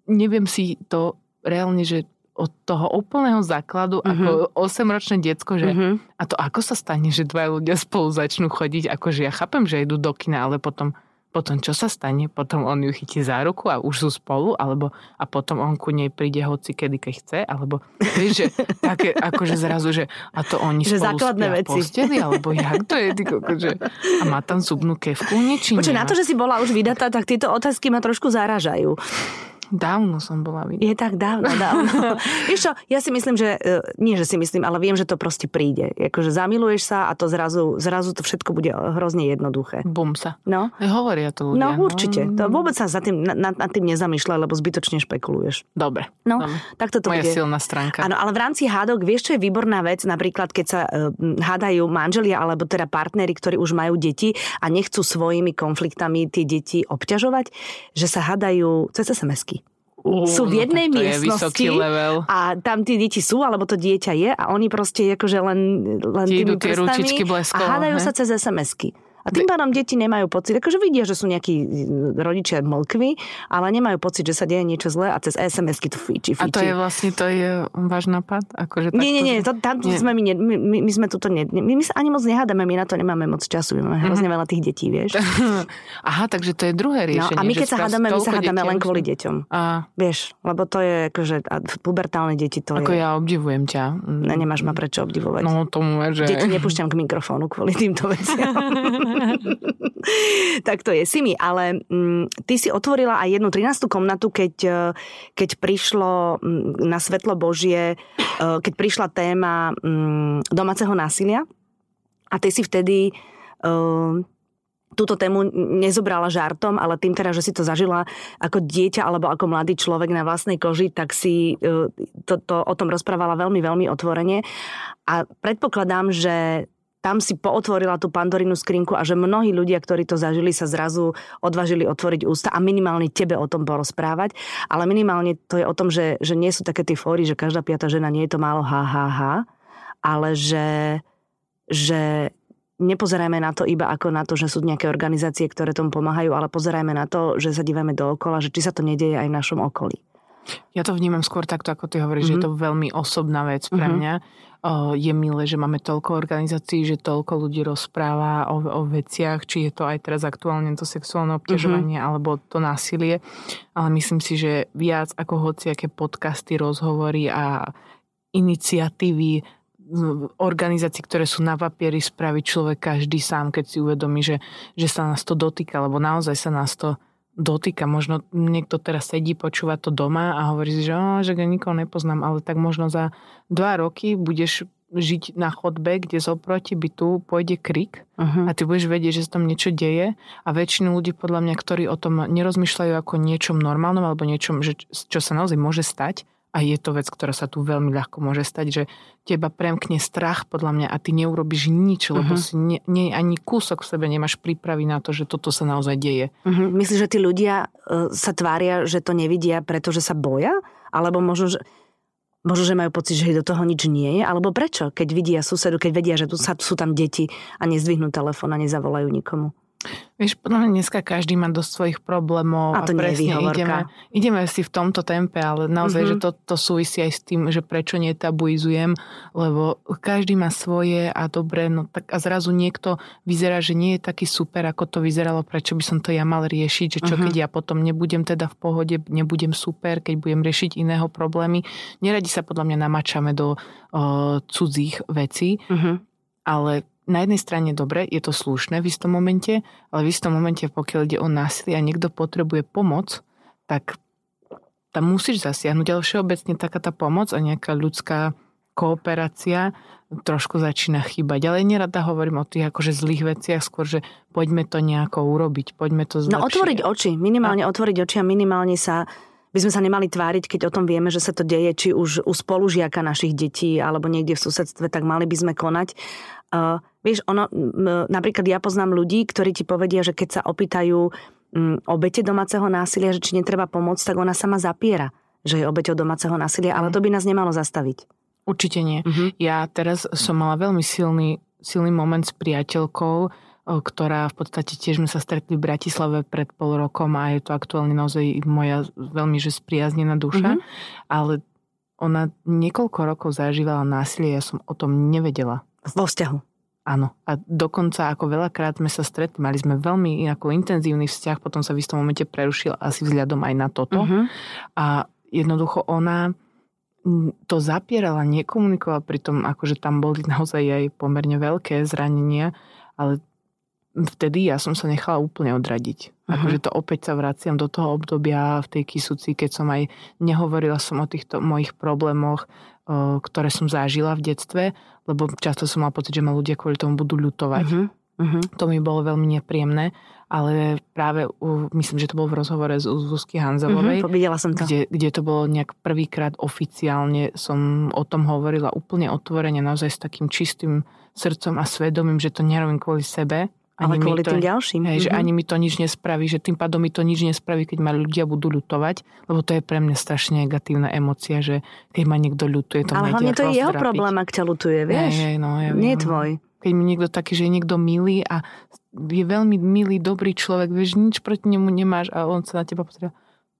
S2: neviem si to reálne, že od toho úplného základu, uh-huh. ako 8-ročné diecko, že uh-huh. a to ako sa stane, že dva ľudia spolu začnú chodiť, akože ja chápem, že idú do kina, ale potom potom čo sa stane? Potom on ju chytí za ruku a už sú spolu, alebo a potom on ku nej príde hoci kedy, keď chce, alebo vieš, že také akože zrazu, že a to oni že spolu základné spia veci. posteli, alebo jak to je, ty že, a má tam zubnú kevku, niečím.
S1: Počuť, na to, že si bola už vydatá, tak tieto otázky ma trošku zaražajú.
S2: Dávno som bola vidieť.
S1: Je tak dávno, dávno. Vieš čo, ja si myslím, že, e, nie že si myslím, ale viem, že to proste príde. Jakože zamiluješ sa a to zrazu, zrazu to všetko bude hrozne jednoduché.
S2: Bum sa.
S1: No.
S2: E, hovoria to ľudia.
S1: No určite. No. To vôbec sa za tým, nad, nad tým nezamýšľaj, lebo zbytočne špekuluješ.
S2: Dobre.
S1: No,
S2: Dobre.
S1: tak toto
S2: Moja
S1: bude.
S2: silná stránka.
S1: Áno, ale v rámci hádok, vieš, čo je výborná vec, napríklad keď sa uh, hádajú manželia alebo teda partnery, ktorí už majú deti a nechcú svojimi konfliktami tie deti obťažovať, že sa hádajú cez SMS-ky. Uh, sú v jednej
S2: no,
S1: miestnosti a tam tie deti sú, alebo to dieťa je a oni proste akože len, len tými prstami a hádajú he? sa cez SMS-ky. A tým pádom deti nemajú pocit, akože vidia, že sú nejakí rodičia mlkví, ale nemajú pocit, že sa deje niečo zlé a cez SMS-ky to fíči, fíči.
S2: A to je vlastne, to je váš nápad? Akože
S1: nie, nie, nie, to, tam nie. sme my, my, my, sme tuto, ne, my, my sa ani moc nehádame, my na to nemáme moc času, my máme mm-hmm. hrozne veľa tých detí, vieš.
S2: Aha, takže to je druhé riešenie.
S1: No, a my keď sa hádame, my sa hádame len kvôli deťom. A... Vieš, lebo to je akože, pubertálne deti to
S2: Ako
S1: je...
S2: ja obdivujem ťa.
S1: Ne, nemáš ma prečo obdivovať.
S2: No, tomu je, že...
S1: Deti nepúšťam k mikrofónu kvôli týmto veciam. tak to je. Simi, ale mm, ty si otvorila aj jednu 13. komnatu, keď, e, keď prišlo mm, na svetlo Božie, e, keď prišla téma mm, domáceho násilia. A ty si vtedy uh, túto tému nezobrala žartom, ale tým teda, že si to zažila ako dieťa alebo ako mladý človek na vlastnej koži, tak si to, to o tom rozprávala veľmi, veľmi otvorene. A predpokladám, že tam si pootvorila tú pandorínu skrinku a že mnohí ľudia, ktorí to zažili, sa zrazu odvážili otvoriť ústa a minimálne tebe o tom porozprávať. Ale minimálne to je o tom, že, že nie sú také tie fóry, že každá piata žena nie je to málo ha, ha, ha ale že, že nepozerajme na to iba ako na to, že sú nejaké organizácie, ktoré tomu pomáhajú, ale pozerajme na to, že sa dívame dookola, že či sa to nedieje aj v našom okolí.
S2: Ja to vnímam skôr takto, ako ty hovoríš, mm-hmm. že je to mhm. veľmi osobná vec pre mm-hmm. mňa je milé, že máme toľko organizácií, že toľko ľudí rozpráva o, o veciach, či je to aj teraz aktuálne to sexuálne obťažovanie mm-hmm. alebo to násilie. Ale myslím si, že viac ako hociaké podcasty, rozhovory a iniciatívy organizácií, ktoré sú na papieri, spraví človek každý sám, keď si uvedomí, že, že sa nás to dotýka, lebo naozaj sa nás to dotýka. Možno niekto teraz sedí, počúva to doma a hovorí si, že, oh, že ja nikoho nepoznám, ale tak možno za dva roky budeš žiť na chodbe, kde zoproti bytu pôjde krik uh-huh. a ty budeš vedieť, že sa tam niečo deje a väčšinu ľudí podľa mňa, ktorí o tom nerozmýšľajú ako niečom normálnom alebo niečom, že, čo sa naozaj môže stať, a je to vec, ktorá sa tu veľmi ľahko môže stať, že teba premkne strach podľa mňa a ty neurobiš nič, lebo uh-huh. si nie, nie, ani kúsok v sebe nemáš prípravy na to, že toto sa naozaj deje.
S1: Uh-huh. Myslíš, že tí ľudia uh, sa tvária, že to nevidia, pretože sa boja? Alebo možno, že, možno, že majú pocit, že do toho nič nie je? Alebo prečo? Keď vidia susedu, keď vedia, že tu sa, sú tam deti a nezdvihnú telefón a nezavolajú nikomu?
S2: Vieš, podľa mňa dneska každý má dosť svojich problémov
S1: a, to a presne
S2: ideme, ideme si v tomto tempe, ale naozaj, mm-hmm. že to, to súvisí aj s tým, že prečo netabuizujem, lebo každý má svoje a dobre, no tak a zrazu niekto vyzerá, že nie je taký super, ako to vyzeralo, prečo by som to ja mal riešiť, že čo mm-hmm. keď ja potom nebudem teda v pohode, nebudem super, keď budem riešiť iného problémy. Neradi sa podľa mňa namačame do uh, cudzích vecí, mm-hmm. ale na jednej strane dobre, je to slušné v istom momente, ale v istom momente, pokiaľ ide o násilie a niekto potrebuje pomoc, tak tam musíš zasiahnuť, ale všeobecne taká tá pomoc a nejaká ľudská kooperácia trošku začína chýbať. Ale nerada hovorím o tých akože zlých veciach, skôr, že poďme to nejako urobiť, poďme to zlepšiť.
S1: No otvoriť oči, minimálne a... otvoriť oči a minimálne sa by sme sa nemali tváriť, keď o tom vieme, že sa to deje, či už u spolužiaka našich detí alebo niekde v susedstve, tak mali by sme konať. Uh, Vieš, ono, napríklad ja poznám ľudí, ktorí ti povedia, že keď sa opýtajú obete domáceho násilia, že či netreba pomôcť, tak ona sama zapiera, že je obeťou domáceho násilia, ale to by nás nemalo zastaviť.
S2: Určite nie. Uh-huh. Ja teraz som mala veľmi silný, silný moment s priateľkou, ktorá v podstate tiež sme sa stretli v Bratislave pred pol rokom a je to aktuálne naozaj moja veľmi že spriaznená duša, uh-huh. ale ona niekoľko rokov zažívala násilie, ja som o tom nevedela.
S1: Vo vzťahu?
S2: Áno. A dokonca ako veľakrát sme sa stretli, mali sme veľmi ako intenzívny vzťah, potom sa v istom momente prerušil asi vzhľadom aj na toto. Uh-huh. A jednoducho ona to zapierala, nekomunikovala, pritom akože tam boli naozaj aj pomerne veľké zranenia, ale vtedy ja som sa nechala úplne odradiť. Uh-huh. Akože to opäť sa vraciam do toho obdobia v tej kysuci, keď som aj nehovorila som o týchto mojich problémoch, ktoré som zažila v detstve, lebo často som mal pocit, že ma ľudia kvôli tomu budú ľutovať. Uh-huh. Uh-huh. To mi bolo veľmi nepríjemné, ale práve myslím, že to bolo v rozhovore z Zuzky Hanzelovej.
S1: Uh-huh, som to.
S2: Kde, kde to bolo nejak prvýkrát oficiálne som o tom hovorila úplne otvorene, naozaj s takým čistým srdcom a svedomím, že to nerobím kvôli sebe,
S1: ani Ale kvôli to, tým ďalším.
S2: Hej, mm-hmm. že mhm. ani mi to nič nespraví, že tým pádom mi to nič nespraví, keď ma ľudia budú ľutovať, lebo to je pre mňa strašne negatívna emocia, že keď ma niekto ľutuje, to
S1: Ale hlavne to je jeho problém, ak ťa ľutuje, vieš? Hej, hej, no, ja Nie je tvoj.
S2: Keď mi niekto taký, že je niekto milý a je veľmi milý, dobrý človek, vieš, nič proti nemu nemáš a on sa na teba pozrie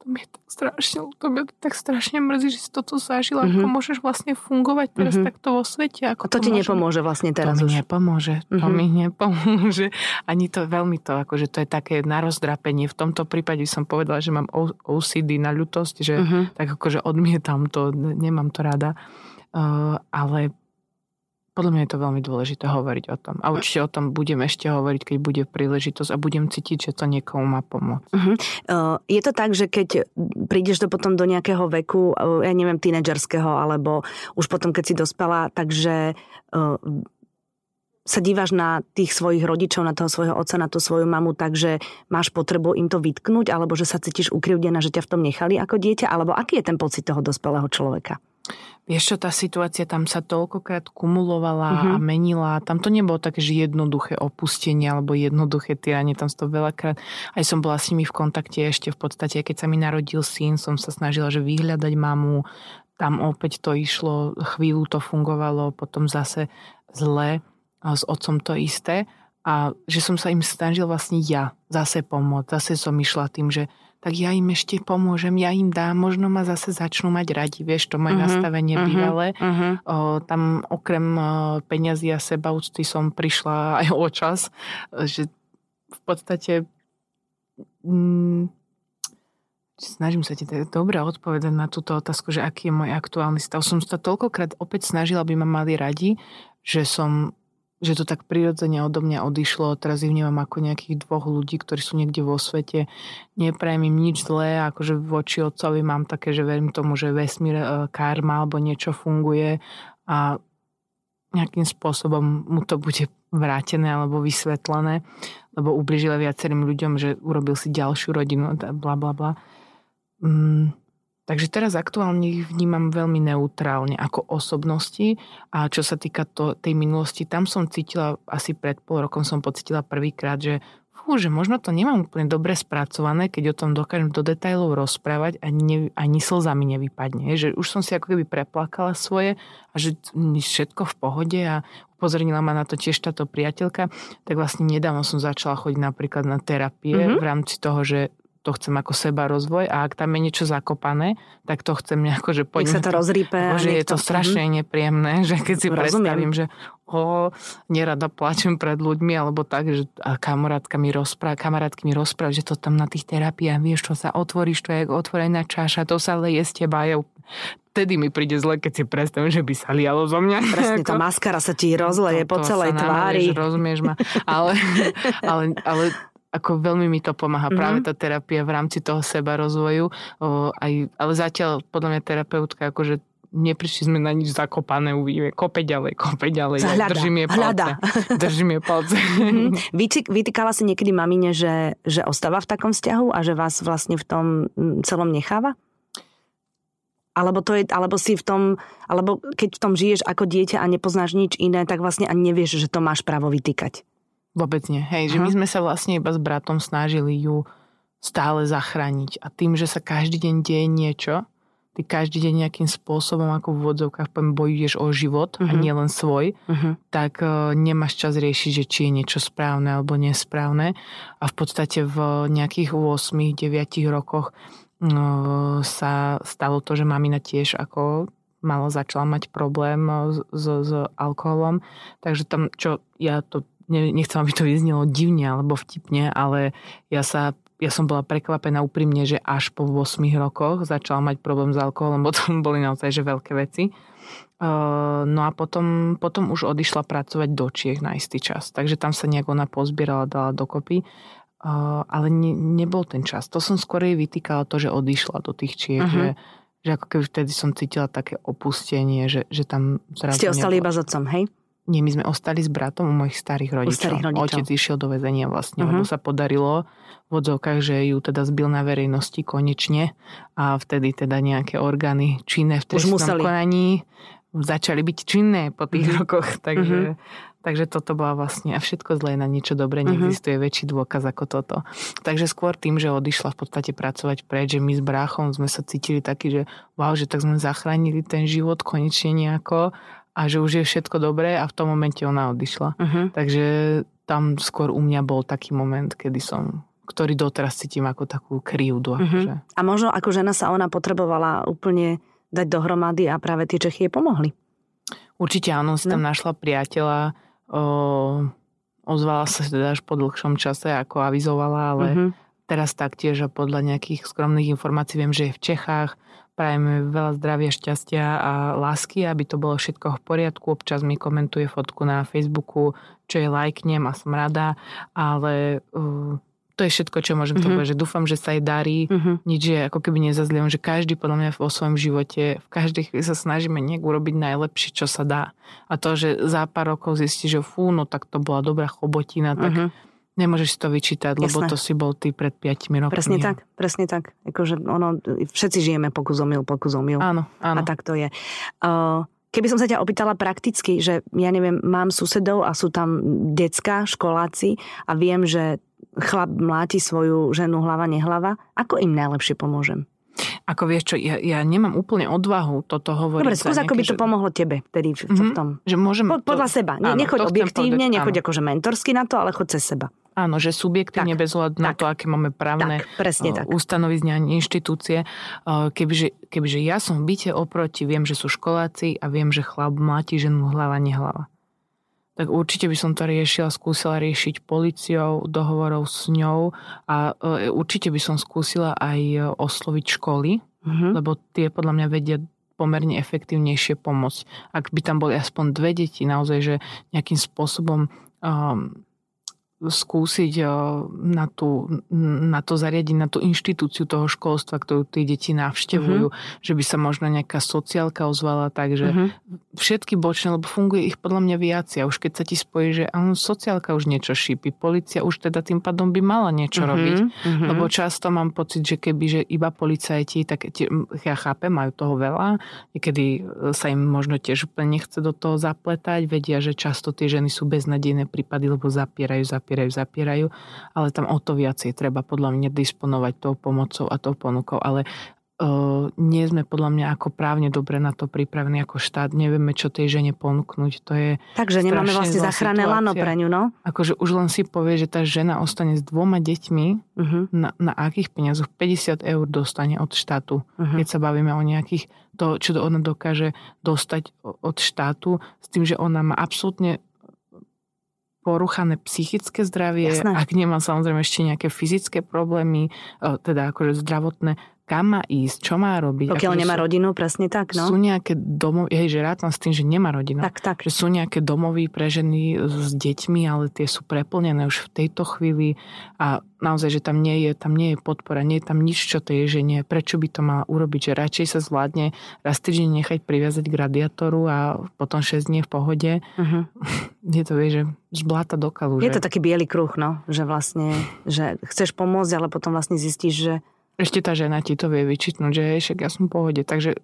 S2: to mi je tak strašne, to mi tak strašne mrzí, že si toto zažila, mm-hmm. ako mhm. môžeš vlastne fungovať teraz mm-hmm. takto vo svete. Ako
S1: to, to ti môže... nepomôže vlastne teraz
S2: To
S1: mi
S2: už. nepomôže, mm-hmm. to mhm. mi nepomôže. Ani to veľmi to, akože to je také na rozdrapenie. V tomto prípade som povedala, že mám OCD na ľutosť, že mm-hmm. tak akože odmietam to, nemám to rada. Uh, ale podľa mňa je to veľmi dôležité hovoriť o tom. A určite o tom budem ešte hovoriť, keď bude príležitosť a budem cítiť, že to niekomu má pomôcť.
S1: Uh-huh. Je to tak, že keď prídeš do potom do nejakého veku, ja neviem, tínedžerského, alebo už potom, keď si dospela, takže uh, sa dívaš na tých svojich rodičov, na toho svojho otca, na tú svoju mamu, takže máš potrebu im to vytknúť, alebo že sa cítiš ukrivdená, že ťa v tom nechali ako dieťa, alebo aký je ten pocit toho dospelého človeka?
S2: Vieš čo, tá situácia tam sa toľkokrát kumulovala uh-huh. a mhm. menila. Tam to nebolo také, že jednoduché opustenie alebo jednoduché tyranie. Tam to veľakrát... Aj som bola s nimi v kontakte ešte v podstate, keď sa mi narodil syn, som sa snažila, že vyhľadať mamu. Tam opäť to išlo, chvíľu to fungovalo, potom zase zle. A s otcom to isté. A že som sa im snažil vlastne ja zase pomôcť. Zase som išla tým, že tak ja im ešte pomôžem, ja im dám, možno ma zase začnú mať radi, vieš, to moje uh-huh, nastavenie uh-huh, bývalé. Uh-huh. O, tam okrem o, peňazí a sebaúcty som prišla aj o čas, že v podstate mm, snažím sa ti tak dobre odpovedať na túto otázku, že aký je môj aktuálny stav. Som sa toľkokrát opäť snažila, aby ma mali radi, že som že to tak prirodzene odo mňa odišlo. Teraz ich vnímam ako nejakých dvoch ľudí, ktorí sú niekde vo svete. Neprajem im nič zlé, akože voči otcovi mám také, že verím tomu, že vesmír, e, karma alebo niečo funguje a nejakým spôsobom mu to bude vrátené alebo vysvetlené, lebo ubližila viacerým ľuďom, že urobil si ďalšiu rodinu, bla bla bla. Mm, Takže teraz aktuálne ich vnímam veľmi neutrálne ako osobnosti a čo sa týka to, tej minulosti, tam som cítila, asi pred pol rokom som pocitila prvýkrát, že fú, že možno to nemám úplne dobre spracované, keď o tom dokážem do detajlov rozprávať a ne, ani slzami nevypadne. Že už som si ako keby preplakala svoje a že všetko v pohode a upozornila ma na to tiež táto priateľka, tak vlastne nedávno som začala chodiť napríklad na terapie mm-hmm. v rámci toho, že to chcem ako seba rozvoj a ak tam je niečo zakopané, tak to chcem nejako, že
S1: poďme... Nech sa to rozrípe.
S2: Že je to strašne mm-hmm. nepríjemné, že keď si Rozumiem. predstavím, že o, nerada plačem pred ľuďmi, alebo tak, že a kamarátka mi rozpráva, kamarátky mi rozpráva, že to tam na tých terapiách, vieš, čo sa otvoríš, to je ako otvorená čaša, to sa leje z teba. Ja vtedy mi príde zle, keď si predstavím, že by sa lialo zo mňa.
S1: Presne, tá maskara sa ti rozleje to, po celej tvári.
S2: Rozumieš ma. Ale, ale, ale ako veľmi mi to pomáha mm-hmm. práve tá terapia v rámci toho seba rozvoju. O, aj, ale zatiaľ podľa mňa terapeutka akože neprišli sme na nič zakopané, uvidíme, kope ďalej, kope ďalej.
S1: Zahľada,
S2: držím je palce. Držím je palce.
S1: Mm-hmm. vytýkala si niekedy mamine, že, že ostáva v takom vzťahu a že vás vlastne v tom celom necháva? Alebo, to je, alebo si v tom, alebo keď v tom žiješ ako dieťa a nepoznáš nič iné, tak vlastne ani nevieš, že to máš právo vytýkať.
S2: Vôbec nie. Hej, že my sme sa vlastne iba s bratom snažili ju stále zachrániť. A tým, že sa každý deň deje niečo, ty každý deň nejakým spôsobom, ako v vodzovkách poviem, bojuješ o život uh-huh. a mhm. nielen svoj, uh-huh. tak uh, nemáš čas riešiť, že či je niečo správne alebo nesprávne. A v podstate v nejakých 8-9 rokoch uh, sa stalo to, že mamina tiež ako malo začala mať problém s, s, s alkoholom. Takže tam, čo ja to nechcem, aby to vyznelo divne alebo vtipne, ale ja sa ja som bola prekvapená úprimne, že až po 8 rokoch začala mať problém s alkoholom, bo to boli naozaj že veľké veci. No a potom, potom už odišla pracovať do Čiech na istý čas. Takže tam sa nejak ona pozbierala, dala dokopy. Ale ne, nebol ten čas. To som skôr jej vytýkala to, že odišla do tých Čiech, uh-huh. že, že ako keby vtedy som cítila také opustenie, že, že tam
S1: zrazu... Ste ostali iba s otcom, hej?
S2: Nie, my sme ostali s bratom u mojich starých rodičov. starých rodičov. Otec išiel do väzenia vlastne, uh-huh. lebo sa podarilo v odzovkách, že ju teda zbil na verejnosti konečne a vtedy teda nejaké orgány činné v trestnom konaní začali byť činné po tých uh-huh. rokoch. Takže, uh-huh. takže toto bola vlastne a všetko zlé na niečo dobré, neexistuje uh-huh. väčší dôkaz ako toto. Takže skôr tým, že odišla v podstate pracovať preč, že my s bráchom sme sa cítili taký, že wow, že tak sme zachránili ten život konečne nejako a že už je všetko dobré a v tom momente ona odišla. Uh-huh. Takže tam skôr u mňa bol taký moment, kedy som ktorý doteraz cítim ako takú krivdu. Uh-huh. Akože.
S1: A možno ako žena sa ona potrebovala úplne dať dohromady a práve tie Čechy jej pomohli.
S2: Určite áno, si no. tam našla priateľa, o, ozvala sa teda až po dlhšom čase, ako avizovala, ale uh-huh. teraz taktiež a podľa nejakých skromných informácií viem, že je v Čechách, Prajeme veľa zdravia, šťastia a lásky, aby to bolo všetko v poriadku. Občas mi komentuje fotku na Facebooku, čo je lajknem a som rada, ale uh, to je všetko, čo môžem mm-hmm. povedať, že dúfam, že sa jej darí, mm-hmm. nič je ako keby nezazlievam, že každý podľa mňa vo svojom živote, v každej chvíli sa snažíme nejak urobiť najlepšie, čo sa dá. A to, že za pár rokov zistí, že fú, no tak to bola dobrá chobotina, tak mm-hmm Nemôžeš si to vyčítať, Jasné. lebo to si bol ty pred 5 rokmi.
S1: Presne tak, presne tak. Akože ono, všetci žijeme pokus omyl, pokus omyl.
S2: Áno, áno.
S1: A tak to je. Uh, keby som sa ťa opýtala prakticky, že ja neviem, mám susedov a sú tam decka, školáci a viem, že chlap mláti svoju ženu hlava, nehlava, ako im najlepšie pomôžem?
S2: Ako vieš čo, ja, ja nemám úplne odvahu toto hovoriť.
S1: Dobre, skús, ako by to že... pomohlo tebe vtedy v, mm-hmm, v tom.
S2: Že môžem
S1: po, podľa seba. Áno, nechoď objektívne, nechoď akože mentorsky na to, ale choď cez seba.
S2: Áno, že subjektívne bez hľadu na to, aké máme právne
S1: tak, presne tak.
S2: ustanovizňa inštitúcie. Kebyže, kebyže ja som v byte oproti, viem, že sú školáci a viem, že chlap mláti ženu hlava, nehlava. Tak určite by som to riešila, skúsila riešiť policiou, dohovorov s ňou a e, určite by som skúsila aj osloviť školy, mm-hmm. lebo tie podľa mňa vedia pomerne efektívnejšie pomôcť. Ak by tam boli aspoň dve deti, naozaj, že nejakým spôsobom um, skúsiť eh, na, tú, na to zariadiť, na tú inštitúciu toho školstva, ktorú tie deti navštevujú, uh-huh. že by sa možno nejaká sociálka ozvala, takže uh-huh. všetky bočné, lebo funguje ich podľa mňa viac. A už keď sa ti spojí, že áno, sociálka už niečo šípi, policia už teda tým pádom by mala niečo uh-huh. robiť, uh-huh. lebo často mám pocit, že keby, že iba policajti, tak tie, ja chápem, majú toho veľa, niekedy eh, sa im možno tiež nechce do toho zapletať, vedia, že často tie ženy sú beznadejné prípady, lebo zapierajú, zapierajú zapierajú, zapierajú, ale tam o to viacej treba podľa mňa disponovať tou pomocou a tou ponukou, ale nie sme podľa mňa ako právne dobre na to pripravení ako štát. Nevieme, čo tej žene ponúknuť. To je
S1: Takže nemáme vlastne záchranné lano pre ňu, no?
S2: Akože už len si povie, že tá žena ostane s dvoma deťmi, uh-huh. na, na akých peniazoch? 50 eur dostane od štátu. Uh-huh. Keď sa bavíme o nejakých, to, čo ona dokáže dostať od štátu, s tým, že ona má absolútne poruchané psychické zdravie, Jasné. ak nemá samozrejme ešte nejaké fyzické problémy, teda akože zdravotné, kam má ísť, čo má robiť.
S1: Pokiaľ nemá sú, rodinu, presne tak, no.
S2: Sú nejaké domovy, hej, že rád s tým, že nemá rodinu.
S1: Tak, tak.
S2: Že sú nejaké domovy pre ženy s deťmi, ale tie sú preplnené už v tejto chvíli a naozaj, že tam nie je, tam nie je podpora, nie je tam nič, čo tej žene, prečo by to mala urobiť, že radšej sa zvládne raz týždeň nechať priviazať k radiátoru a potom 6 dní v pohode. Uh-huh. Je to, vie, že z bláta do kalu.
S1: Je že... to taký biely kruh, no, že vlastne, že chceš pomôcť, ale potom vlastne zistíš, že
S2: ešte tá žena ti to vie vyčítnuť, že však ja som v pohode. Takže